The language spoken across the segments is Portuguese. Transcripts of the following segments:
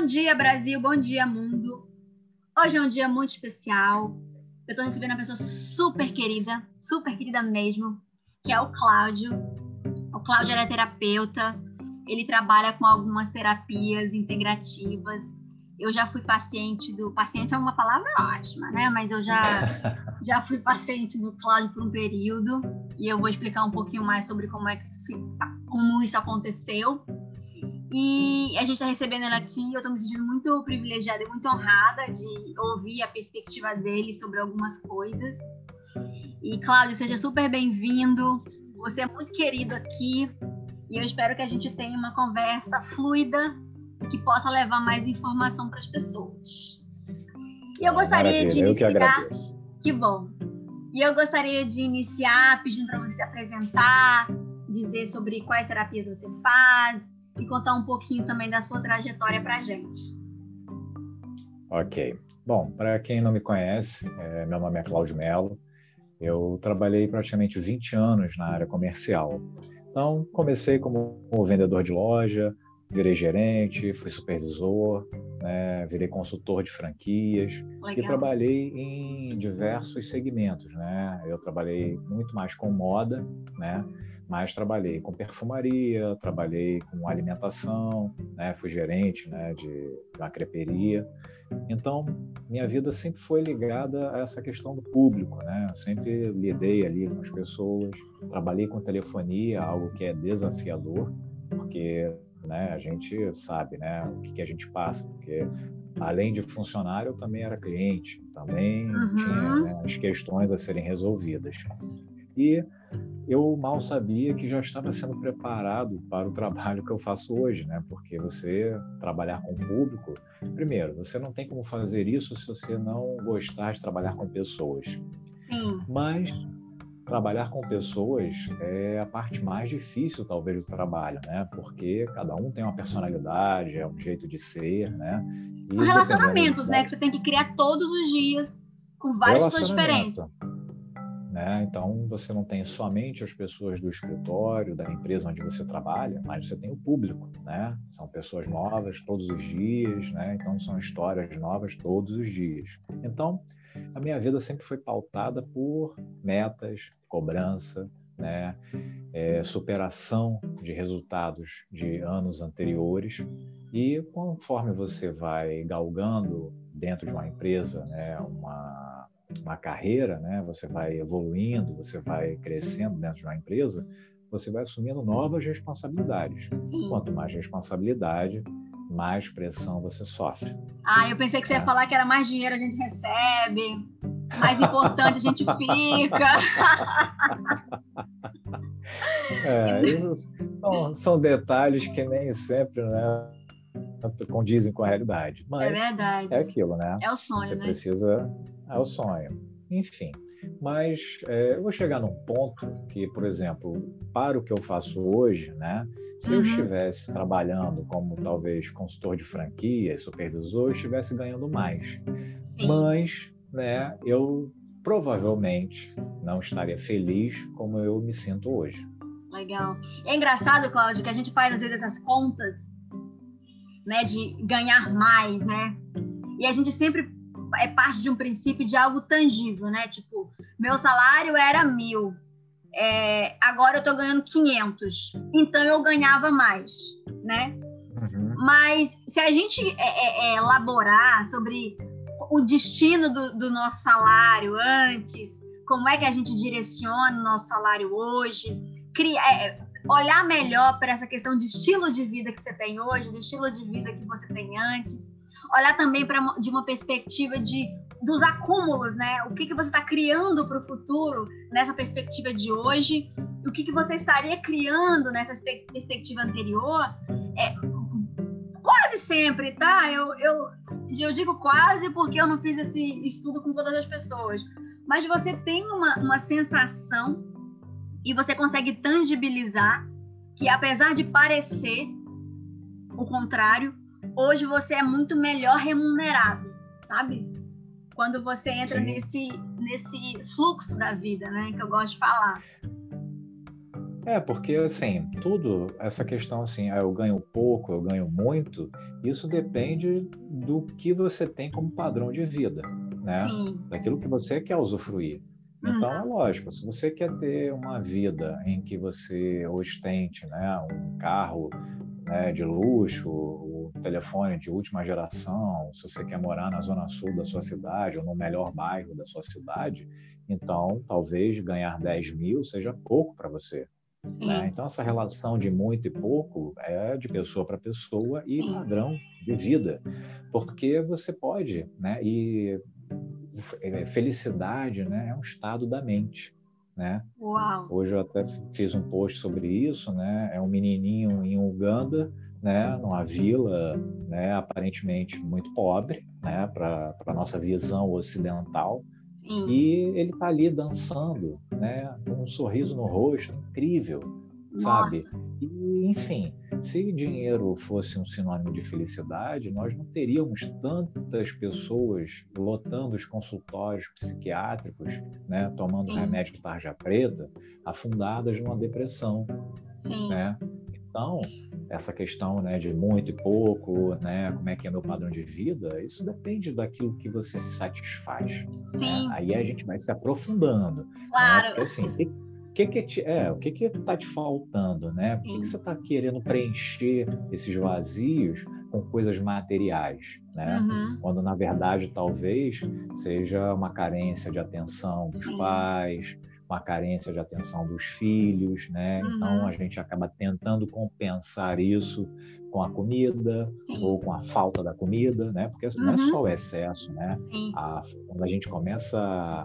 Bom dia, Brasil. Bom dia, mundo. Hoje é um dia muito especial. Eu estou recebendo uma pessoa super querida, super querida mesmo, que é o Cláudio. O Cláudio era terapeuta. Ele trabalha com algumas terapias integrativas. Eu já fui paciente do. Paciente é uma palavra ótima, né? Mas eu já, já fui paciente do Cláudio por um período. E eu vou explicar um pouquinho mais sobre como é que se, como isso aconteceu. E a gente está recebendo ela aqui. Eu estou me sentindo muito privilegiada e muito honrada de ouvir a perspectiva dele sobre algumas coisas. E, Cláudio, seja super bem-vindo. Você é muito querido aqui. E eu espero que a gente tenha uma conversa fluida que possa levar mais informação para as pessoas. E eu gostaria de iniciar. Que, que bom. E eu gostaria de iniciar pedindo para você se apresentar, dizer sobre quais terapias você faz, e contar um pouquinho também da sua trajetória para a gente. Ok. Bom, para quem não me conhece, é, meu nome é Cláudio Mello. Eu trabalhei praticamente 20 anos na área comercial. Então, comecei como vendedor de loja, virei gerente, fui supervisor, né, virei consultor de franquias Legal. e trabalhei em diversos segmentos, né? Eu trabalhei muito mais com moda, né? Mas trabalhei com perfumaria, trabalhei com alimentação, né? fui gerente né, de uma creperia. Então, minha vida sempre foi ligada a essa questão do público, né? sempre lidei ali com as pessoas, trabalhei com telefonia, algo que é desafiador, porque né, a gente sabe né, o que, que a gente passa, porque além de funcionário, eu também era cliente, também uhum. tinha né, as questões a serem resolvidas. E eu mal sabia que já estava sendo preparado para o trabalho que eu faço hoje, né? Porque você trabalhar com o público, primeiro, você não tem como fazer isso se você não gostar de trabalhar com pessoas. Sim. Mas trabalhar com pessoas é a parte mais difícil, talvez, do trabalho, né? Porque cada um tem uma personalidade, é um jeito de ser, né? E relacionamentos, né? Que você tem que criar todos os dias com várias pessoas diferentes. Né? Então, você não tem somente as pessoas do escritório, da empresa onde você trabalha, mas você tem o público. Né? São pessoas novas todos os dias, né? então são histórias novas todos os dias. Então, a minha vida sempre foi pautada por metas, cobrança, né? É, superação de resultados de anos anteriores. E conforme você vai galgando dentro de uma empresa, né, uma uma carreira, né? Você vai evoluindo, você vai crescendo dentro de uma empresa, você vai assumindo novas responsabilidades. Quanto mais responsabilidade, mais pressão você sofre. Ah, eu pensei que você ia tá? falar que era mais dinheiro a gente recebe, mais importante a gente fica. é, são, são, detalhes que nem sempre, né? condizem com a realidade. Mas é verdade. É aquilo, né? É o sonho, Você né? precisa é o sonho. Enfim, mas é, eu vou chegar num ponto que, por exemplo, para o que eu faço hoje, né? Se uhum. eu estivesse trabalhando como talvez consultor de franquia, supervisor, eu estivesse ganhando mais. Sim. Mas, né, eu provavelmente não estaria feliz como eu me sinto hoje. Legal. É engraçado, Cláudio, que a gente faz às vezes essas contas, né, de ganhar mais, né? E a gente sempre é parte de um princípio de algo tangível, né? Tipo, meu salário era mil, é, agora eu tô ganhando 500, então eu ganhava mais, né? Uhum. Mas se a gente é, é, é, elaborar sobre o destino do, do, nosso salário antes, como é que a gente direciona o nosso salário hoje, criar, é, olhar melhor para essa questão de estilo de vida que você tem hoje, do estilo de vida que você tem antes, olhar também de uma perspectiva de dos acúmulos, né? O que, que você está criando para o futuro nessa perspectiva de hoje, o que, que você estaria criando nessa perspectiva anterior, é, quase sempre, tá? Eu, eu, eu digo quase porque eu não fiz esse estudo com todas as pessoas, mas você tem uma, uma sensação e você consegue tangibilizar que apesar de parecer o contrário, hoje você é muito melhor remunerado, sabe? Quando você entra nesse, nesse fluxo da vida, né? Que eu gosto de falar. É, porque assim, tudo, essa questão assim, ah, eu ganho pouco, eu ganho muito, isso depende do que você tem como padrão de vida, né? Sim. Daquilo que você quer usufruir. Então, é uhum. lógico, se você quer ter uma vida em que você ostente né, um carro né, de luxo, o telefone de última geração, se você quer morar na zona sul da sua cidade ou no melhor bairro da sua cidade, então talvez ganhar 10 mil seja pouco para você. Né? Então, essa relação de muito e pouco é de pessoa para pessoa e Sim. padrão de vida, porque você pode, né? E é, felicidade, né? É um estado da mente, né? Uau. Hoje eu até fiz um post sobre isso, né? É um menininho em Uganda, né? Numa vila, né? Aparentemente muito pobre, né? Para a nossa visão ocidental Sim. E ele está ali dançando, né? Com um sorriso no rosto, incrível, Nossa. sabe? E, enfim, se dinheiro fosse um sinônimo de felicidade, nós não teríamos tantas pessoas lotando os consultórios psiquiátricos, né? Tomando Sim. remédio de tarja preta, afundadas numa depressão, Sim. né? Então, essa questão né, de muito e pouco, né, como é que é meu padrão de vida, isso depende daquilo que você se satisfaz. Né? Aí a gente vai se aprofundando. Né? Claro. Né? Porque assim, que, que, que, é, o que que está te faltando, né? Por que, que você está querendo preencher esses vazios com coisas materiais, né? Uhum. Quando na verdade talvez seja uma carência de atenção dos Sim. pais, uma carência de atenção dos filhos, né? Então, uhum. Então a gente acaba tentando compensar isso com a comida Sim. ou com a falta da comida, né? Porque uhum. não é só o excesso, né? A, quando a gente começa a,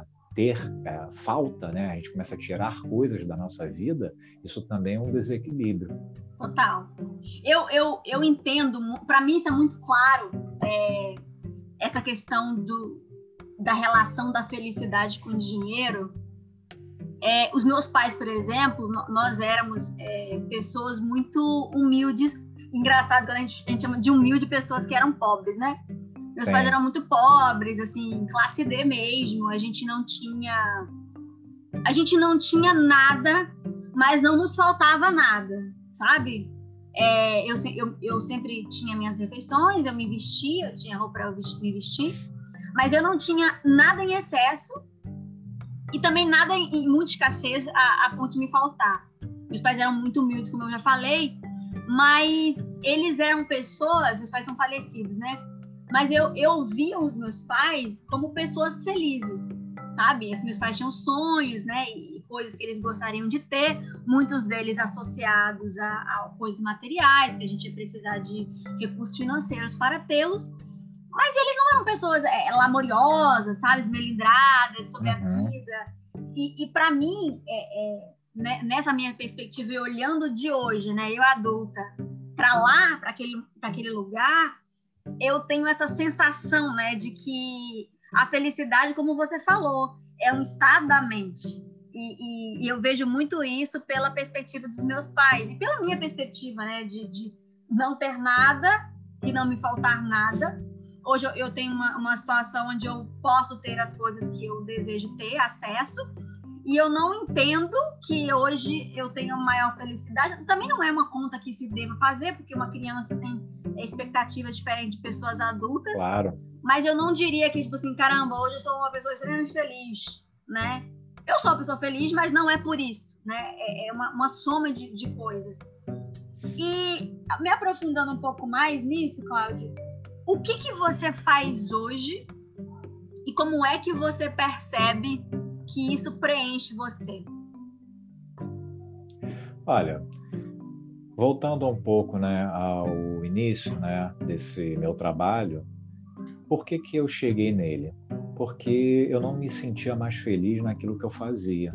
a ter é, falta, né? A gente começa a tirar coisas da nossa vida, isso também é um desequilíbrio. Total. Eu, eu, eu entendo, para mim isso é muito claro, é, essa questão do, da relação da felicidade com o dinheiro é, os meus pais, por exemplo, nós éramos é, pessoas muito humildes. Engraçado quando a gente, a gente, chama de humilde pessoas que eram pobres, né? Meus pais eram muito pobres, assim, classe D mesmo. A gente não tinha, a gente não tinha nada, mas não nos faltava nada, sabe? É, eu, eu, eu sempre tinha minhas refeições, eu me vestia, eu tinha roupa para me vestir, mas eu não tinha nada em excesso e também nada em muita escassez a, a ponto de me faltar. Meus pais eram muito humildes, como eu já falei, mas eles eram pessoas, meus pais são falecidos, né? Mas eu, eu via os meus pais como pessoas felizes, sabe? Assim, meus pais tinham sonhos, né? E coisas que eles gostariam de ter, muitos deles associados a, a coisas materiais, que a gente ia precisar de recursos financeiros para tê-los. Mas eles não eram pessoas é, lamoriosas, sabe? Melindradas sobre uhum. a vida. E, e para mim, é, é, né, nessa minha perspectiva, e olhando de hoje, né? Eu adulta, para lá, para aquele, aquele lugar, eu tenho essa sensação, né? De que a felicidade, como você falou, é um estado da mente. E, e, e, eu vejo muito isso pela perspectiva dos meus pais e pela minha perspectiva, né, de, de não ter nada e não me faltar nada, hoje eu, tenho uma, uma situação onde eu posso ter as coisas que eu desejo ter acesso, e eu não entendo que hoje eu tenho maior felicidade. Também não é uma conta que se deva fazer, porque uma criança tem expectativas diferentes de pessoas adultas. Claro. Mas eu não diria que, tipo assim, caramba, hoje eu sou uma pessoa extremamente feliz, né? Eu sou uma pessoa feliz, mas não é por isso, né? É, é uma, uma soma de, de coisas. E me aprofundando um pouco mais nisso, Cláudio, o que, que você faz hoje e como é que você percebe que isso preenche você? Olha, voltando um pouco né, ao início né, desse meu trabalho, por que, que eu cheguei nele? Porque eu não me sentia mais feliz naquilo que eu fazia.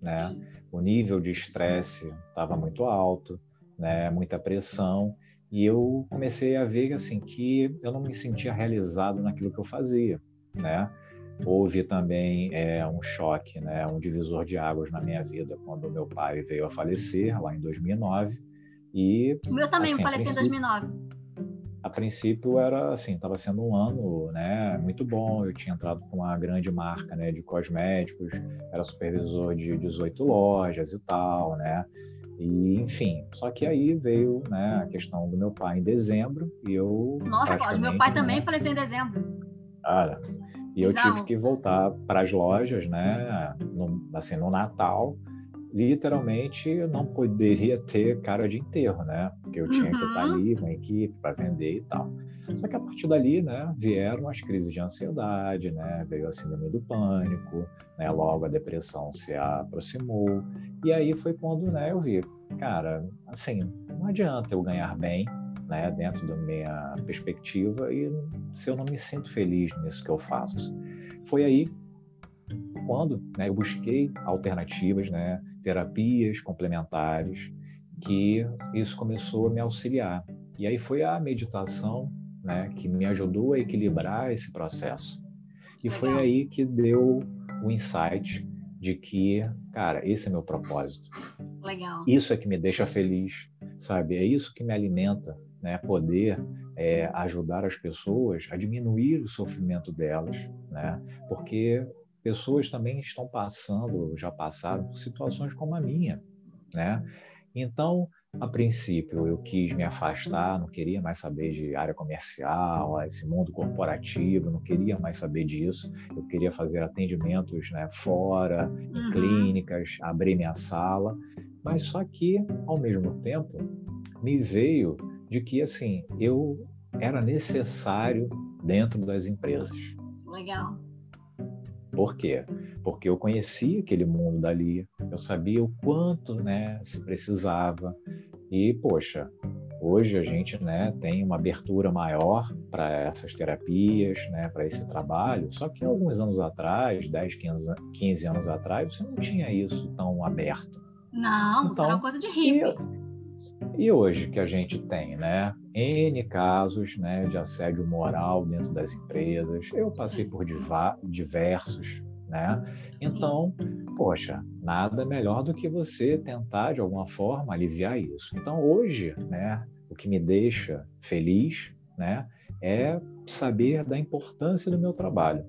Né? O nível de estresse estava muito alto, né? muita pressão, e eu comecei a ver assim que eu não me sentia realizado naquilo que eu fazia, né? Houve também é, um choque, né, um divisor de águas na minha vida quando meu pai veio a falecer lá em 2009 e o meu também assim, faleceu em 2009. a princípio era assim, estava sendo um ano, né, muito bom. Eu tinha entrado com uma grande marca, né, de cosméticos, era supervisor de 18 lojas e tal, né? E enfim, só que aí veio, né, a questão do meu pai em dezembro e eu Nossa, Cláudio, meu pai também faleceu em dezembro. Cara, e eu tive que voltar para as lojas, né, no, assim, no Natal literalmente eu não poderia ter cara de enterro, né? Porque eu tinha uhum. que estar uhum. ali com a equipe para vender e tal. Só que a partir dali, né, vieram as crises de ansiedade, né? Veio a síndrome do pânico, né? Logo a depressão se aproximou. E aí foi quando, né, eu vi, cara, assim, não adianta eu ganhar bem, né, dentro da minha perspectiva e se eu não me sinto feliz nisso que eu faço. Foi aí quando né, eu busquei alternativas, né, terapias complementares, que isso começou a me auxiliar. E aí foi a meditação né, que me ajudou a equilibrar esse processo. E foi aí que deu o insight de que, cara, esse é meu propósito. Legal. Isso é que me deixa feliz, sabe? É isso que me alimenta, né? Poder é, ajudar as pessoas a diminuir o sofrimento delas, né? Porque pessoas também estão passando, já passaram por situações como a minha, né? Então, a princípio, eu quis me afastar, não queria mais saber de área comercial, esse mundo corporativo, não queria mais saber disso. Eu queria fazer atendimentos né, fora, em uhum. clínicas, abrir minha sala. Mas só que, ao mesmo tempo, me veio de que assim eu era necessário dentro das empresas. Legal. Por quê? Porque eu conhecia aquele mundo dali, eu sabia o quanto né, se precisava. E, poxa, hoje a gente né, tem uma abertura maior para essas terapias, né, para esse trabalho. Só que alguns anos atrás, 10, 15, 15 anos atrás, você não tinha isso tão aberto. Não, então, isso era uma coisa de hippie. E, e hoje que a gente tem, né? N casos né, de assédio moral dentro das empresas. Eu passei por diversos, né? Então, poxa, nada melhor do que você tentar de alguma forma aliviar isso. Então, hoje, né, o que me deixa feliz, né, é saber da importância do meu trabalho,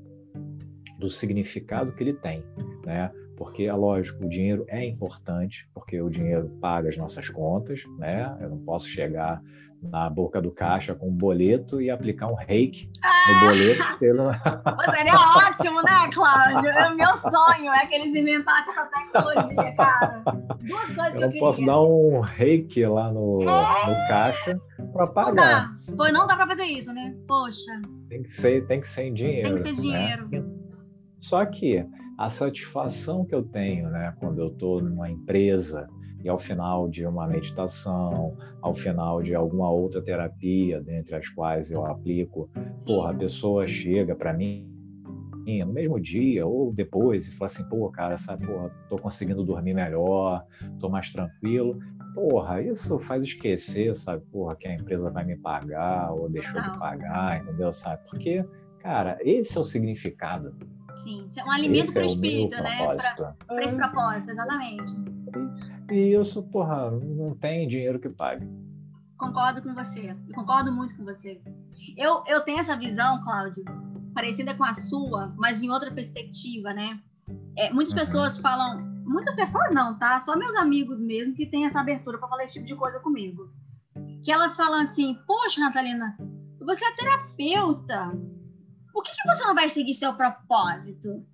do significado que ele tem, né? Porque é lógico, o dinheiro é importante, porque o dinheiro paga as nossas contas, né? Eu não posso chegar na boca do caixa com um boleto e aplicar um reiki ah! no boleto. Pelo... Seria ótimo, né, Cláudio? É o meu sonho é que eles inventassem essa tecnologia, cara. Duas coisas eu que eu, queria. posso dar um reiki lá no, é... no caixa para pagar. Não dá. não dá para fazer isso, né? Poxa. Tem que ser, tem que ser em dinheiro. Tem que ser né? dinheiro. Né? Só que a satisfação que eu tenho, né, quando eu estou numa empresa e ao final de uma meditação, ao final de alguma outra terapia, dentre as quais eu aplico, porra, a pessoa chega para mim no mesmo dia ou depois e fala assim, pô, cara, sabe, porra, tô conseguindo dormir melhor, tô mais tranquilo. Porra, isso faz esquecer, sabe, porra, que a empresa vai me pagar ou deixou de pagar, entendeu, sabe? Porque, cara, esse é o significado. Sim, é um alimento para o espírito, né? Para esse propósito, exatamente. E isso, porra, não tem dinheiro que pague. Concordo com você. concordo muito com você. Eu, eu tenho essa visão, Cláudio, parecida com a sua, mas em outra perspectiva, né? É, muitas uhum. pessoas falam, muitas pessoas não, tá? Só meus amigos mesmo que têm essa abertura para falar esse tipo de coisa comigo. Que elas falam assim: Poxa, Natalina, você é terapeuta. Por que, que você não vai seguir seu propósito?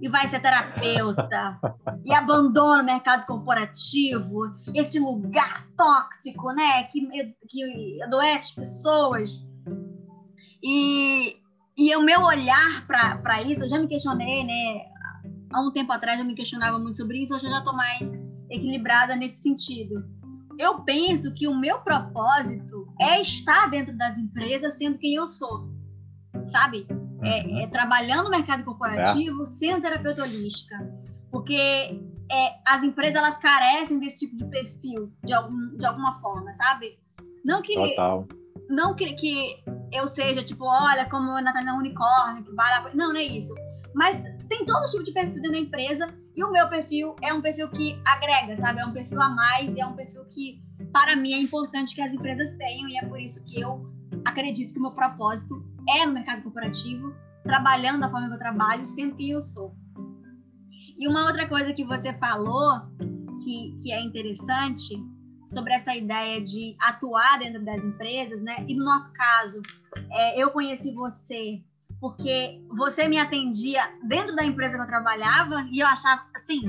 E vai ser terapeuta e abandona o mercado corporativo, esse lugar tóxico, né, que, que adoece pessoas. E, e o meu olhar para isso, eu já me questionei, né, há um tempo atrás eu me questionava muito sobre isso, hoje eu já estou mais equilibrada nesse sentido. Eu penso que o meu propósito é estar dentro das empresas sendo quem eu sou, sabe? É, uhum. é, trabalhando no mercado corporativo, é. sendo terapeuta holística. Porque é, as empresas elas carecem desse tipo de perfil, de, algum, de alguma forma, sabe? Não que, Total. Não que, que eu seja, tipo, olha, como a Natália Unicórnio, que vai lá. Não, não é isso. Mas tem todo tipo de perfil dentro da empresa e o meu perfil é um perfil que agrega, sabe? É um perfil a mais e é um perfil que, para mim, é importante que as empresas tenham e é por isso que eu acredito que o meu propósito é no mercado corporativo, trabalhando da forma que eu trabalho, sendo quem eu sou. E uma outra coisa que você falou, que, que é interessante, sobre essa ideia de atuar dentro das empresas, né? E no nosso caso, é, eu conheci você porque você me atendia dentro da empresa que eu trabalhava e eu achava, assim,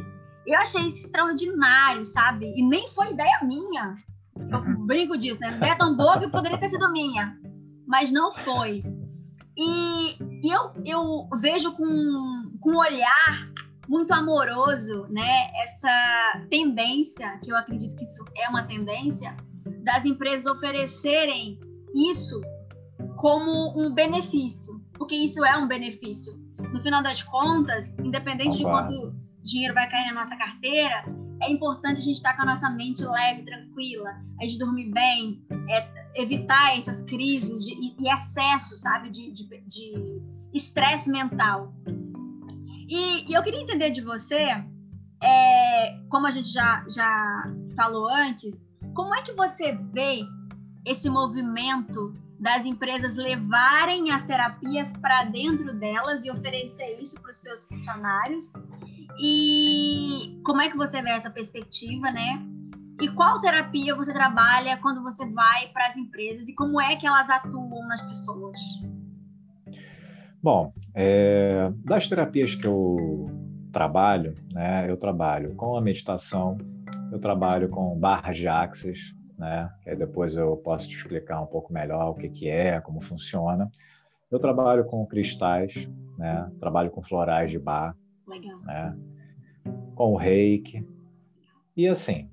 eu achei isso extraordinário, sabe? E nem foi ideia minha. Eu uhum. brinco disso, né? Ideia tão boa que poderia ter sido minha, mas não foi. E, e eu, eu vejo com, com um olhar muito amoroso, né? Essa tendência, que eu acredito que isso é uma tendência, das empresas oferecerem isso como um benefício, porque isso é um benefício. No final das contas, independente de quanto dinheiro vai cair na nossa carteira, é importante a gente estar com a nossa mente leve, tranquila, a gente dormir bem, é, evitar essas crises de, e, excesso, sabe, de estresse mental. E, e, eu queria entender de você, é, como a gente já, já falou antes, como é que você vê esse movimento das empresas levarem as terapias para dentro delas e oferecer isso para os seus funcionários? E como é que você vê essa perspectiva, né? E qual terapia você trabalha quando você vai para as empresas e como é que elas atuam nas pessoas? Bom, é, das terapias que eu trabalho, né, eu trabalho com a meditação, eu trabalho com barras de axis, né, que depois eu posso te explicar um pouco melhor o que, que é, como funciona. Eu trabalho com cristais, né, trabalho com florais de bar, Legal. Né, com o reiki. E assim,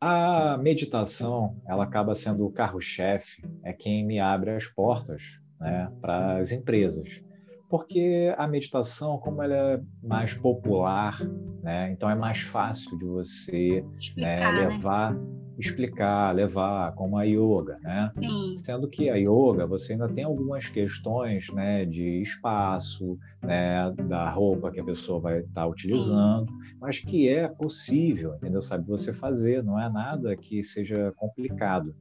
a meditação, ela acaba sendo o carro-chefe, é quem me abre as portas né, para as empresas porque a meditação, como ela é mais popular, né, então é mais fácil de você né, né, levar, né? explicar, levar, como a yoga, né? Sim. Sendo que a yoga você ainda tem algumas questões, né, de espaço, né, da roupa que a pessoa vai estar tá utilizando, Sim. Mas que é possível, entendeu? Sabe você fazer, não é nada que seja complicado.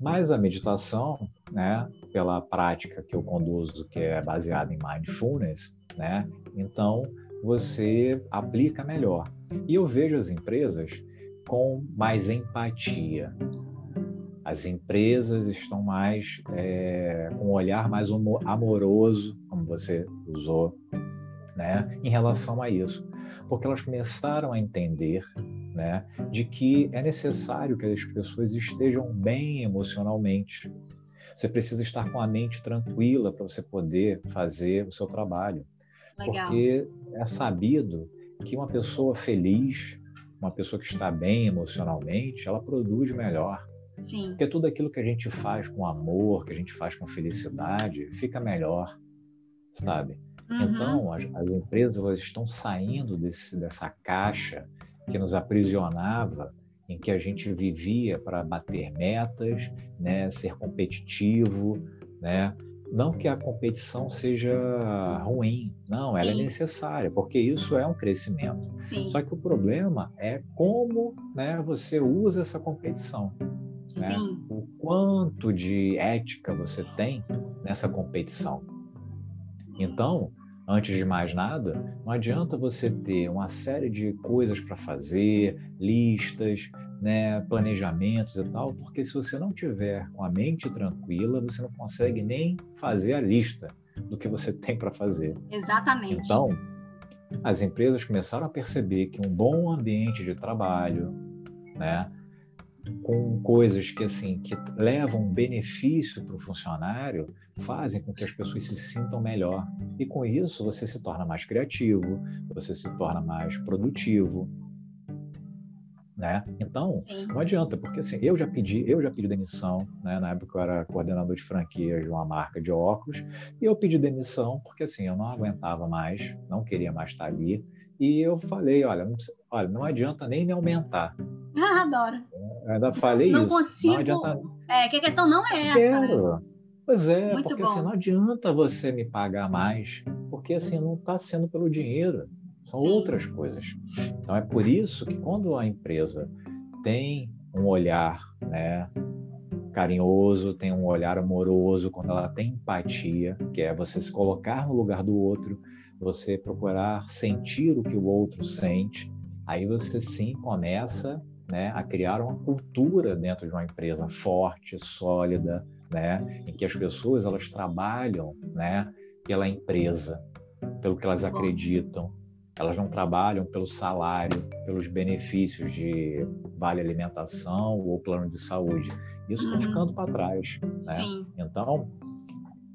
Mas a meditação, né, pela prática que eu conduzo, que é baseada em mindfulness, né, então você aplica melhor. E eu vejo as empresas com mais empatia. As empresas estão mais é, com um olhar mais amoroso, como você usou, né, em relação a isso, porque elas começaram a entender né, de que é necessário que as pessoas estejam bem emocionalmente. Você precisa estar com a mente tranquila para você poder fazer o seu trabalho. Legal. Porque é sabido que uma pessoa feliz, uma pessoa que está bem emocionalmente, ela produz melhor. Sim. Porque tudo aquilo que a gente faz com amor, que a gente faz com felicidade, fica melhor, sabe? Uhum. Então, as, as, empresas estão saindo desse, dessa caixa que nos aprisionava, em que a gente vivia para bater metas, né, ser competitivo, né? Não que a competição seja ruim, não, ela é Sim. é necessária, porque isso é um crescimento. Sim. Só que o problema é como né, você usa essa competição. Né? O quanto de ética você tem nessa competição. Então, Antes de mais nada, não adianta você ter uma série de coisas para fazer, listas, né, planejamentos e tal, porque se você não tiver com a mente tranquila, você não consegue nem fazer a lista do que você tem para fazer. Exatamente. Então, as empresas começaram a perceber que um bom ambiente de trabalho, né, com coisas que assim que levam benefício para o funcionário fazem com que as pessoas se sintam melhor. E com isso você se torna mais criativo você se torna mais produtivo né? Então Sim. não adianta porque assim eu já pedi eu já pedi demissão né? Na época eu era coordenador de franquias de uma marca de óculos e eu pedi demissão porque assim eu não aguentava mais não queria mais estar ali. E eu falei olha não, olha não adianta nem me aumentar. Ah, adoro. Ainda falei não isso. Consigo... Não adianta... É, que a questão não é essa, Quero. né? Pois é, Muito porque assim, não adianta você me pagar mais, porque assim, não está sendo pelo dinheiro, são Sim. outras coisas. Então é por isso que quando a empresa tem um olhar né, carinhoso, tem um olhar amoroso, quando ela tem empatia, que é você se colocar no lugar do outro, você procurar sentir o que o outro sente, aí você sim começa né, a criar uma cultura dentro de uma empresa forte, sólida, né, em que as pessoas elas trabalham, né, pela empresa, pelo que elas acreditam. Elas não trabalham pelo salário, pelos benefícios de vale alimentação ou plano de saúde. Isso está uhum. ficando para trás. Né? Então,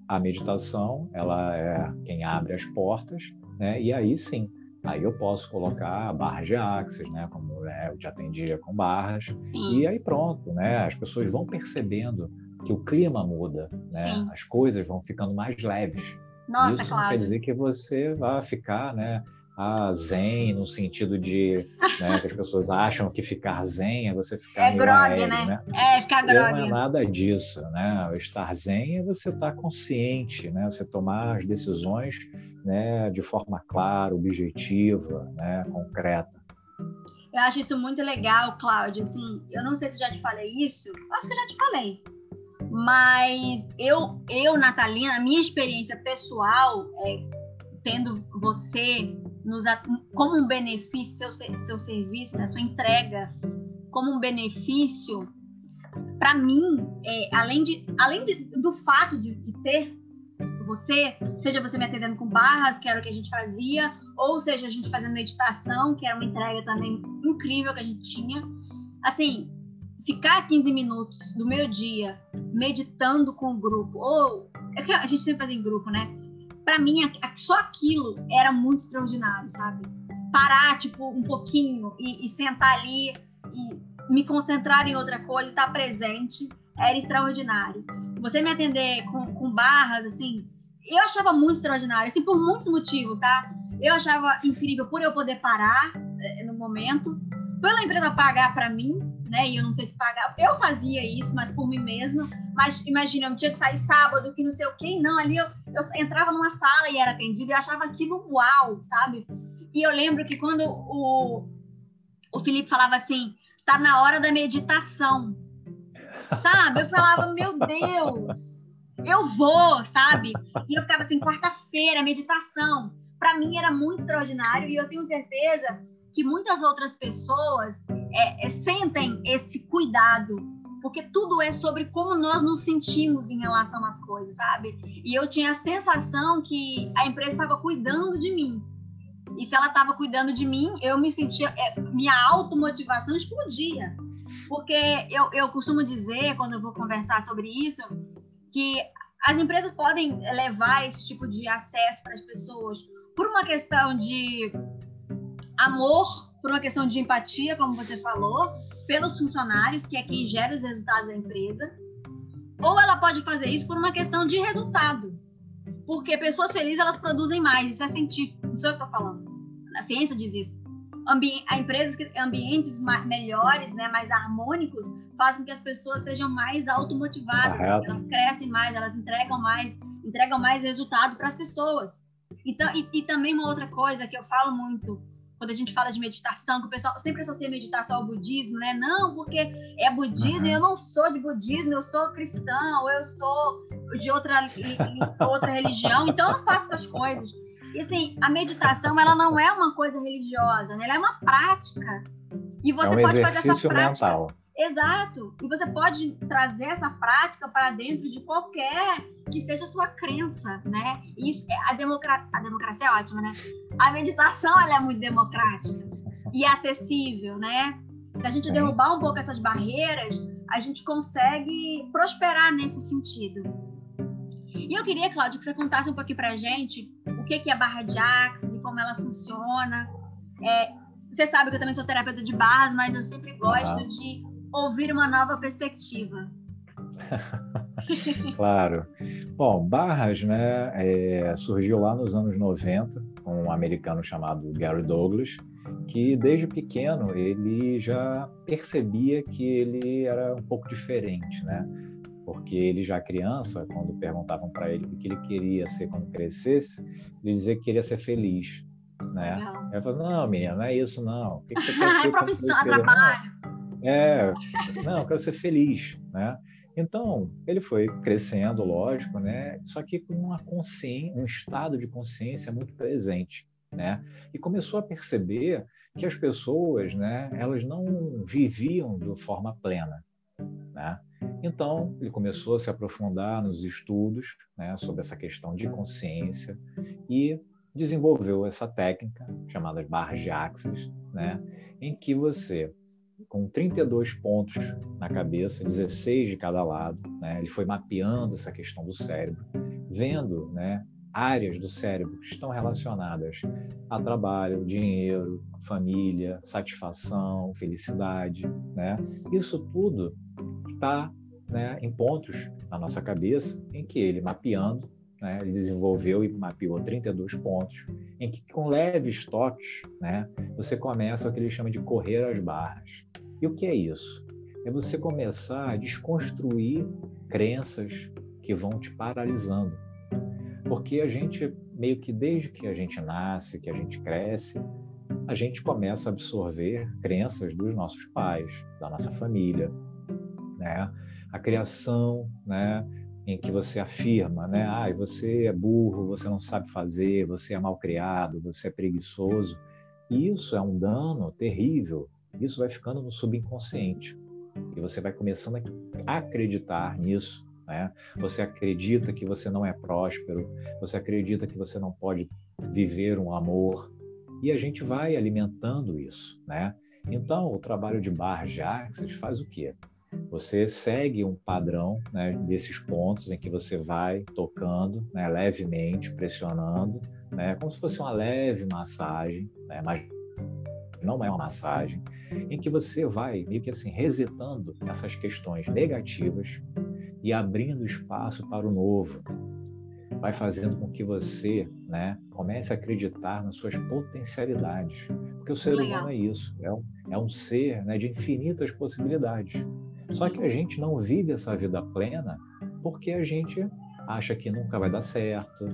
a meditação ela é quem abre as portas, né? E aí sim, aí eu posso colocar barras de axis, né? Como né, eu te atendia com barras, sim. e aí pronto, né? As pessoas vão percebendo que o clima muda, né? Sim. As coisas vão ficando mais leves. Nossa, Isso não quer dizer que você vai ficar, né? a zen, no sentido de né, que as pessoas acham que ficar zen é você ficar é grog, aéreo, né? né? É, ficar grog. Não é nada disso, né? O estar zen é você estar consciente, né? Você tomar as decisões né, de forma clara, objetiva, né, concreta. Eu acho isso muito legal, Cláudia. Assim, eu não sei se já te falei isso, acho que já te falei. Mas eu, eu Natalina, a minha experiência pessoal, é, tendo você nos, como um benefício, seu, seu serviço, né, sua entrega, como um benefício, para mim, é, além, de, além de, do fato de, de ter você, seja você me atendendo com barras, que era o que a gente fazia, ou seja, a gente fazendo meditação, que era uma entrega também incrível que a gente tinha. Assim, ficar 15 minutos do meu dia meditando com o grupo, ou é a gente sempre faz em grupo, né? para mim, só aquilo era muito extraordinário, sabe? Parar, tipo, um pouquinho e, e sentar ali e me concentrar em outra coisa, estar presente, era extraordinário. Você me atender com, com barras, assim, eu achava muito extraordinário, assim, por muitos motivos, tá? Eu achava incrível por eu poder parar é, no momento, pela empresa pagar para mim, né? E eu não ter que pagar. Eu fazia isso, mas por mim mesma. Mas imagina, eu tinha que sair sábado, que não sei o quê. Não, ali eu, eu entrava numa sala e era atendida e achava aquilo uau, sabe? E eu lembro que quando o, o Felipe falava assim, tá na hora da meditação, sabe? Eu falava, meu Deus, eu vou, sabe? E eu ficava assim, quarta-feira, meditação. Para mim era muito extraordinário e eu tenho certeza que muitas outras pessoas é, é, sentem esse cuidado, porque tudo é sobre como nós nos sentimos em relação às coisas, sabe? E eu tinha a sensação que a empresa estava cuidando de mim. E se ela estava cuidando de mim, eu me sentia, é, minha automotivação explodia. Porque eu, eu costumo dizer, quando eu vou conversar sobre isso, que as empresas podem levar esse tipo de acesso para as pessoas por uma questão de amor por uma questão de empatia, como você falou, pelos funcionários, que é quem gera os resultados da empresa, ou ela pode fazer isso por uma questão de resultado, porque pessoas felizes elas produzem mais, isso é científico, não sou eu que estou falando, a ciência diz isso. Ambi a empresas que ambientes melhores, né, mais harmônicos, fazem com que as pessoas sejam mais automotivadas, Correto. elas crescem mais, elas entregam mais, entregam mais resultado para as pessoas. Então, e, e também uma outra coisa que eu falo muito, quando a gente fala de meditação, que o pessoal sempre associa meditação ao budismo, né? Não, porque é budismo uhum. eu não sou de budismo, eu sou cristão, eu sou de outra, outra religião, então eu não faço essas coisas. E assim, a meditação, ela não é uma coisa religiosa, né? Ela é uma prática. E você é um pode fazer essa prática. Mental. Exato. E você pode trazer essa prática para dentro de qualquer que seja a sua crença, né? Isso, é, a, democra... a democracia é ótima, né? A meditação ela é muito democrática e acessível, né? Se a gente derrubar um pouco essas barreiras, a gente consegue prosperar nesse sentido. E eu queria, Cláudia, que você contasse um pouquinho para a gente o que é a barra de Axis e como ela funciona. É, você sabe que eu também sou terapeuta de barras, mas eu sempre gosto uhum. de ouvir uma nova perspectiva. claro. Bom, Barras né, é, surgiu lá nos anos 90 com um americano chamado Gary Douglas, que desde pequeno ele já percebia que ele era um pouco diferente, né? Porque ele já criança, quando perguntavam para ele o que ele queria ser quando crescesse, ele dizia que queria ser feliz, né? Legal. Ele falou, não, menina, não é isso não. O que, que você quer ser é profissão, trabalho. É, não, eu quero ser feliz, né? Então, ele foi crescendo, lógico, né? Só que com uma consciência, um estado de consciência muito presente, né? E começou a perceber que as pessoas, né, elas não viviam de forma plena, né? Então, ele começou a se aprofundar nos estudos né, sobre essa questão de consciência e desenvolveu essa técnica chamada barras de axis, né, em que você com 32 pontos na cabeça, 16 de cada lado. Né? Ele foi mapeando essa questão do cérebro, vendo né, áreas do cérebro que estão relacionadas a trabalho, dinheiro, família, satisfação, felicidade. Né? Isso tudo está né, em pontos na nossa cabeça em que ele mapeando né, ele desenvolveu e mapeou 32 pontos, em que com leves toques, né, você começa o que ele chama de correr as barras. E o que é isso? É você começar a desconstruir crenças que vão te paralisando. Porque a gente, meio que desde que a gente nasce, que a gente cresce, a gente começa a absorver crenças dos nossos pais, da nossa família, né? A criação, né? em que você afirma, né? Ah, você é burro, você não sabe fazer, você é mal criado, você é preguiçoso. Isso é um dano terrível. Isso vai ficando no subconsciente e você vai começando a acreditar nisso. Né? Você acredita que você não é próspero, você acredita que você não pode viver um amor e a gente vai alimentando isso, né? Então, o trabalho de Bar Jaxes faz o quê? Você segue um padrão né, desses pontos em que você vai tocando né, levemente, pressionando, né, como se fosse uma leve massagem, né, mas não é uma massagem, em que você vai meio que assim resetando essas questões negativas e abrindo espaço para o novo. Vai fazendo com que você né, comece a acreditar nas suas potencialidades. Porque o ser humano é isso, é um, é um ser né, de infinitas possibilidades. Só que a gente não vive essa vida plena porque a gente acha que nunca vai dar certo,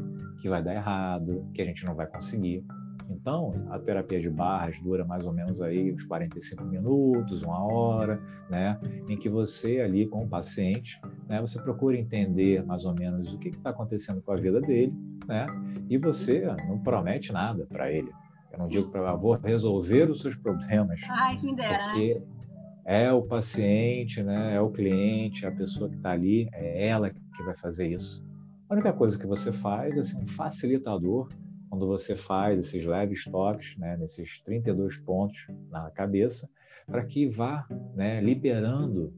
que vai dar errado, que a gente não vai conseguir. Então, a terapia de barras dura mais ou menos aí uns 45 minutos, uma hora, né? Em que você ali com o paciente, né? Você procura entender mais ou menos o que está acontecendo com a vida dele, né? E você não promete nada para ele. Eu não digo para vou resolver os seus problemas. Ai, quem dera. Porque é o paciente, né? É o cliente, é a pessoa que está ali, é ela que vai fazer isso. A única coisa que você faz é um facilitador quando você faz esses leves toques, né, nesses 32 pontos na cabeça, para que vá né, liberando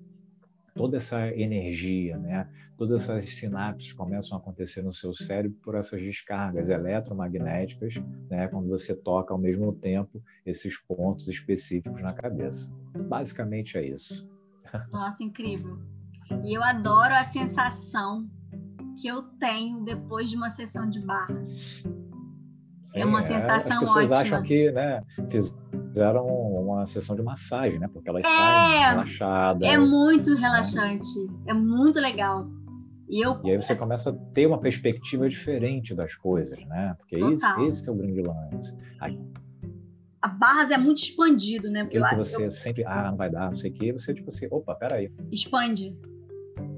toda essa energia, né, todas essas sinapses começam a acontecer no seu cérebro por essas descargas eletromagnéticas, né, quando você toca ao mesmo tempo esses pontos específicos na cabeça. Basicamente é isso. Nossa, incrível. E eu adoro a sensação que eu tenho depois de uma sessão de barras é uma sensação As pessoas ótima. acham que né, fizeram uma sessão de massagem, né? Porque elas é, saem relaxadas. É muito relaxante, né? é muito legal. E, eu... e aí você começa a ter uma perspectiva diferente das coisas, né? Porque esse, esse é o grande lance. Aí, a Barras é muito expandido, né? Porque eu, que você eu... sempre, ah, não vai dar, não sei o quê, você tipo assim, opa, peraí. Expande.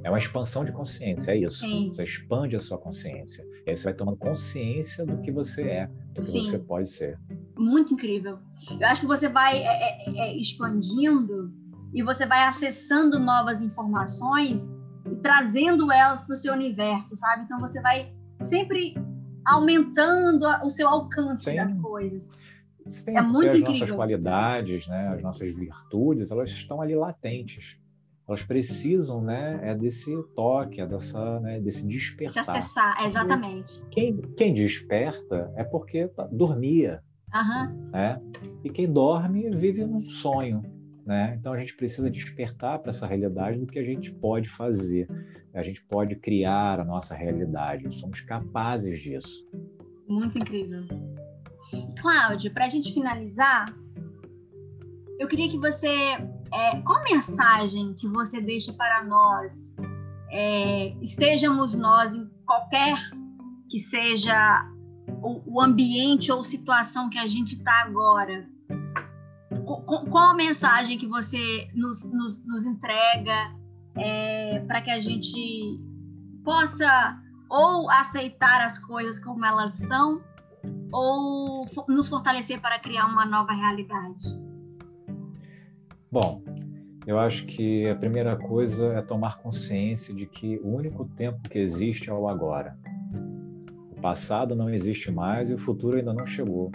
É uma expansão de consciência, é isso. Sim. Você expande a sua consciência. E aí você vai tomando consciência do que você é, do que Sim. você pode ser. Muito incrível. Eu acho que você vai é, é, é, expandindo e você vai acessando novas informações e trazendo elas para o seu universo, sabe? Então você vai sempre aumentando o seu alcance Sim. das coisas. Sim, é muito as incrível. As nossas qualidades, né, as nossas virtudes, elas estão ali latentes elas precisam né, é desse toque, é dessa, né, desse despertar. Se acessar, exatamente. Quem, quem desperta é porque tá, dormia. Uhum. Né? E quem dorme vive num sonho. Né? Então a gente precisa despertar para essa realidade do que a gente pode fazer. A gente pode criar a nossa realidade. Somos capazes disso. Muito incrível. Cláudio, para a gente finalizar, eu queria que você é, qual mensagem que você deixa para nós, é, estejamos nós em qualquer que seja o, o ambiente ou situação que a gente está agora? Qual, a mensagem que você nos, nos, nos entrega é, para que a gente possa ou aceitar as coisas como elas são, ou nos fortalecer para criar uma nova realidade? Bom, eu acho que a primeira coisa é tomar consciência de que o único tempo que existe é o agora. O passado não existe mais e o futuro ainda não chegou.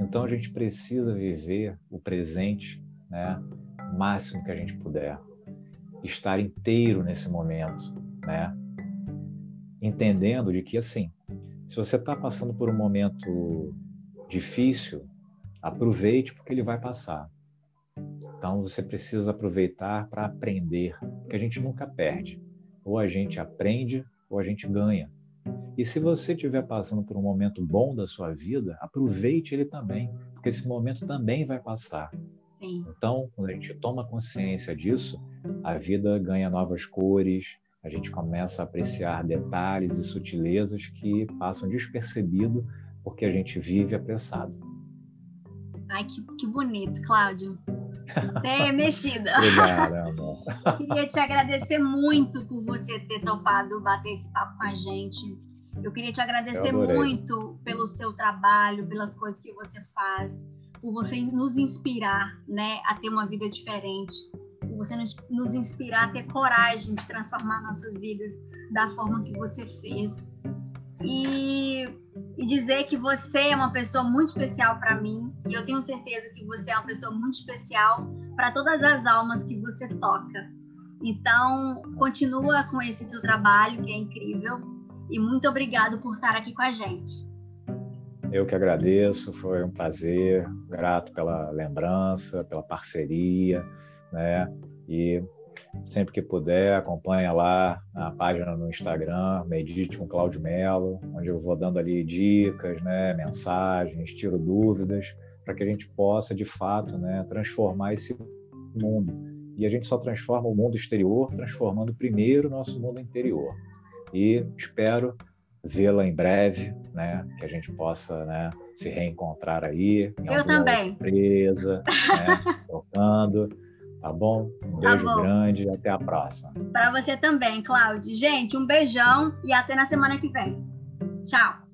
Então a gente precisa viver o presente, né, o máximo que a gente puder, estar inteiro nesse momento, né, entendendo de que assim, se você está passando por um momento difícil, aproveite porque ele vai passar. Então você precisa aproveitar para aprender, porque a gente nunca perde. Ou a gente aprende ou a gente ganha. E se você estiver passando por um momento bom da sua vida, aproveite ele também, porque esse momento também vai passar. Sim. Então, quando a gente toma consciência disso, a vida ganha novas cores, a gente começa a apreciar detalhes e sutilezas que passam despercebido porque a gente vive apressado. Ai, que, que bonito, Cláudio. Até mexida. Obrigada, amor. Queria te agradecer muito por você ter topado bater esse papo com a gente. Eu queria te agradecer muito pelo seu trabalho, pelas coisas que você faz, por você nos inspirar, né, a ter uma vida diferente, por você nos, nos inspirar a ter coragem de transformar nossas vidas da forma que você fez. E e dizer que você é uma pessoa muito especial para mim e eu tenho certeza que você é uma pessoa muito especial para todas as almas que você toca. Então, continua com esse teu trabalho que é incrível e muito obrigado por estar aqui com a gente. Eu que agradeço, foi um prazer, grato pela lembrança, pela parceria, né? E Sempre que puder, acompanha lá a página no Instagram, Medite com Cláudio Melo, onde eu vou dando ali dicas, né, mensagens, tiro dúvidas, para que a gente possa, de fato, né, transformar esse mundo. E a gente só transforma o mundo exterior transformando primeiro o nosso mundo interior. E espero vê-la em breve, né? Que a gente possa né, se reencontrar aí. Em Eu também. Empresa, né, tocando. Tá bom? Um tá beijo tá bom. grande e até a próxima. Para você também, Cláudio. Gente, um beijão e até na semana que vem. Tchau.